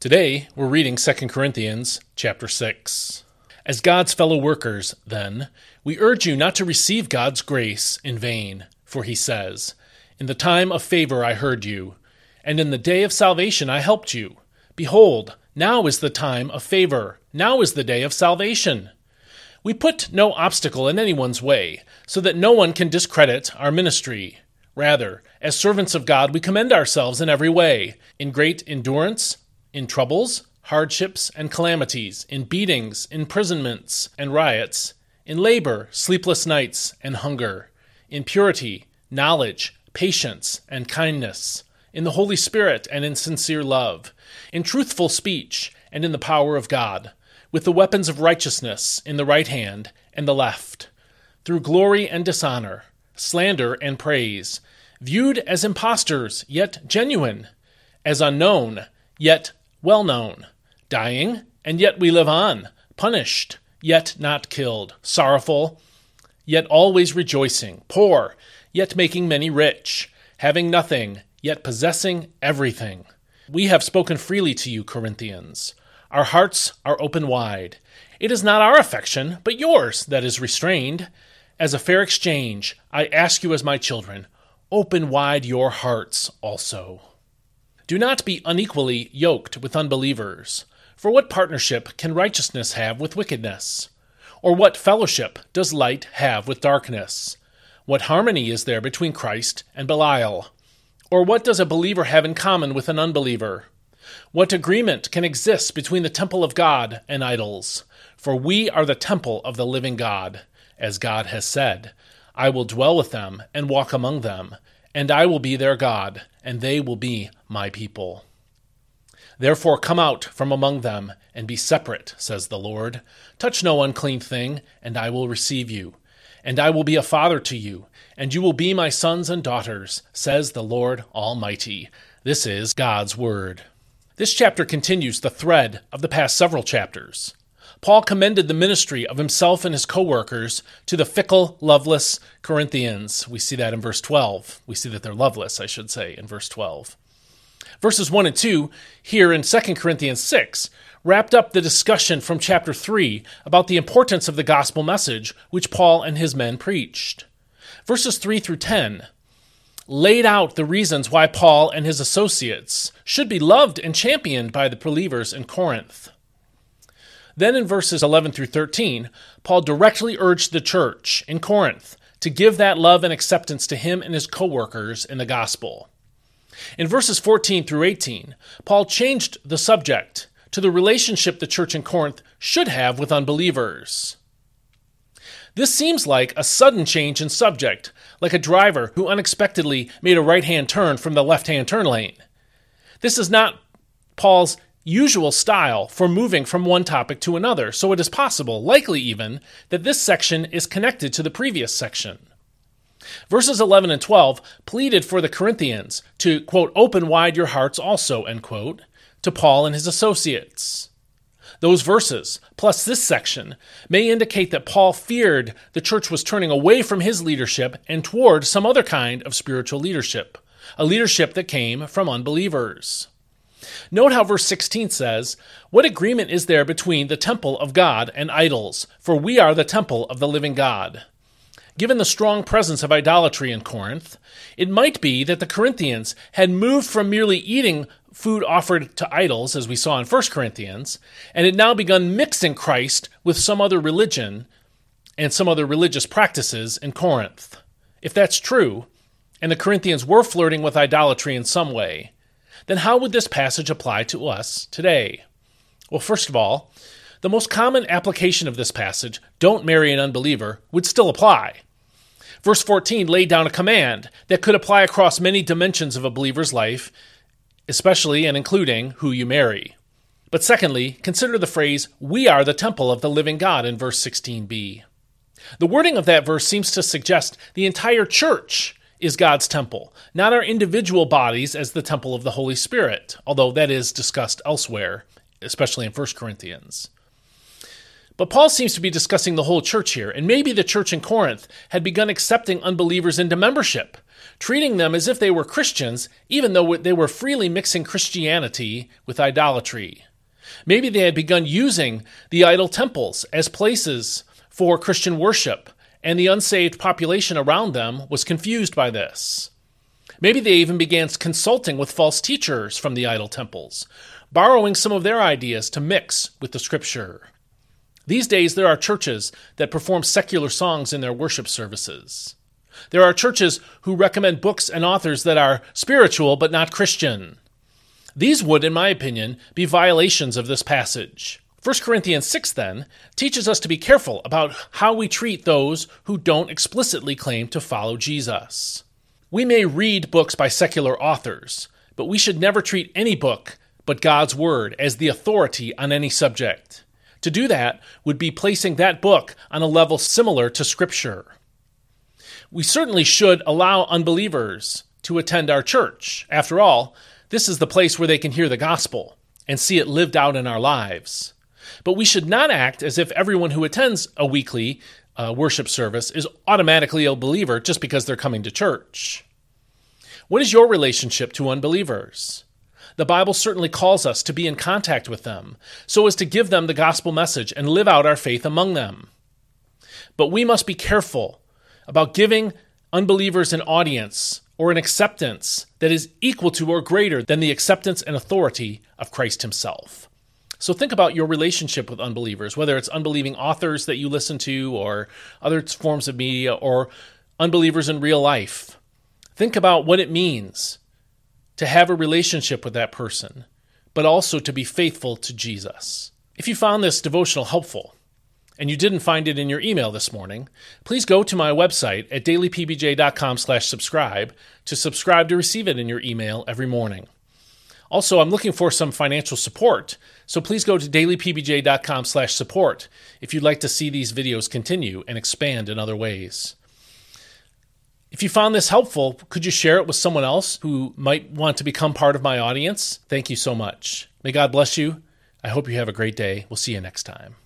Today, we're reading 2 Corinthians chapter 6. As God's fellow workers, then, we urge you not to receive God's grace in vain, for he says, In the time of favor I heard you, and in the day of salvation I helped you. Behold, now is the time of favor, now is the day of salvation. We put no obstacle in anyone's way, so that no one can discredit our ministry. Rather, as servants of God, we commend ourselves in every way, in great endurance, in troubles, hardships, and calamities, in beatings, imprisonments, and riots, in labor, sleepless nights, and hunger, in purity, knowledge, patience, and kindness, in the Holy Spirit and in sincere love, in truthful speech, and in the power of God, with the weapons of righteousness in the right hand and the left, through glory and dishonor, slander and praise, viewed as impostors, yet genuine, as unknown, yet well known, dying, and yet we live on, punished, yet not killed, sorrowful, yet always rejoicing, poor, yet making many rich, having nothing, yet possessing everything. We have spoken freely to you, Corinthians. Our hearts are open wide. It is not our affection, but yours, that is restrained. As a fair exchange, I ask you as my children, open wide your hearts also. Do not be unequally yoked with unbelievers. For what partnership can righteousness have with wickedness? Or what fellowship does light have with darkness? What harmony is there between Christ and Belial? Or what does a believer have in common with an unbeliever? What agreement can exist between the temple of God and idols? For we are the temple of the living God, as God has said, I will dwell with them and walk among them, and I will be their God, and they will be my people. Therefore come out from among them, and be separate, says the Lord. Touch no unclean thing, and I will receive you. And I will be a father to you, and you will be my sons and daughters, says the Lord Almighty. This is God's Word. This chapter continues the thread of the past several chapters. Paul commended the ministry of himself and his co workers to the fickle, loveless Corinthians. We see that in verse 12. We see that they're loveless, I should say, in verse 12. Verses 1 and 2 here in 2 Corinthians 6 wrapped up the discussion from chapter 3 about the importance of the gospel message which Paul and his men preached. Verses 3 through 10 laid out the reasons why Paul and his associates should be loved and championed by the believers in Corinth. Then in verses 11 through 13, Paul directly urged the church in Corinth to give that love and acceptance to him and his co workers in the gospel. In verses 14 through 18, Paul changed the subject to the relationship the church in Corinth should have with unbelievers. This seems like a sudden change in subject, like a driver who unexpectedly made a right hand turn from the left hand turn lane. This is not Paul's usual style for moving from one topic to another, so it is possible, likely even, that this section is connected to the previous section. Verses 11 and 12 pleaded for the Corinthians to, quote, open wide your hearts also, end quote, to Paul and his associates. Those verses, plus this section, may indicate that Paul feared the church was turning away from his leadership and toward some other kind of spiritual leadership, a leadership that came from unbelievers. Note how verse 16 says, What agreement is there between the temple of God and idols? For we are the temple of the living God. Given the strong presence of idolatry in Corinth, it might be that the Corinthians had moved from merely eating food offered to idols, as we saw in 1 Corinthians, and had now begun mixing Christ with some other religion and some other religious practices in Corinth. If that's true, and the Corinthians were flirting with idolatry in some way, then how would this passage apply to us today? Well, first of all, the most common application of this passage, don't marry an unbeliever, would still apply. Verse 14 laid down a command that could apply across many dimensions of a believer's life, especially and including who you marry. But secondly, consider the phrase, We are the temple of the living God in verse 16b. The wording of that verse seems to suggest the entire church is God's temple, not our individual bodies as the temple of the Holy Spirit, although that is discussed elsewhere, especially in 1 Corinthians. But Paul seems to be discussing the whole church here, and maybe the church in Corinth had begun accepting unbelievers into membership, treating them as if they were Christians, even though they were freely mixing Christianity with idolatry. Maybe they had begun using the idol temples as places for Christian worship, and the unsaved population around them was confused by this. Maybe they even began consulting with false teachers from the idol temples, borrowing some of their ideas to mix with the scripture. These days, there are churches that perform secular songs in their worship services. There are churches who recommend books and authors that are spiritual but not Christian. These would, in my opinion, be violations of this passage. 1 Corinthians 6, then, teaches us to be careful about how we treat those who don't explicitly claim to follow Jesus. We may read books by secular authors, but we should never treat any book but God's Word as the authority on any subject. To do that would be placing that book on a level similar to Scripture. We certainly should allow unbelievers to attend our church. After all, this is the place where they can hear the gospel and see it lived out in our lives. But we should not act as if everyone who attends a weekly uh, worship service is automatically a believer just because they're coming to church. What is your relationship to unbelievers? The Bible certainly calls us to be in contact with them so as to give them the gospel message and live out our faith among them. But we must be careful about giving unbelievers an audience or an acceptance that is equal to or greater than the acceptance and authority of Christ Himself. So think about your relationship with unbelievers, whether it's unbelieving authors that you listen to or other forms of media or unbelievers in real life. Think about what it means to have a relationship with that person, but also to be faithful to Jesus. If you found this devotional helpful, and you didn't find it in your email this morning, please go to my website at dailypbj.com/slash subscribe to subscribe to receive it in your email every morning. Also, I'm looking for some financial support, so please go to dailypbj.com/support if you'd like to see these videos continue and expand in other ways. If you found this helpful, could you share it with someone else who might want to become part of my audience? Thank you so much. May God bless you. I hope you have a great day. We'll see you next time.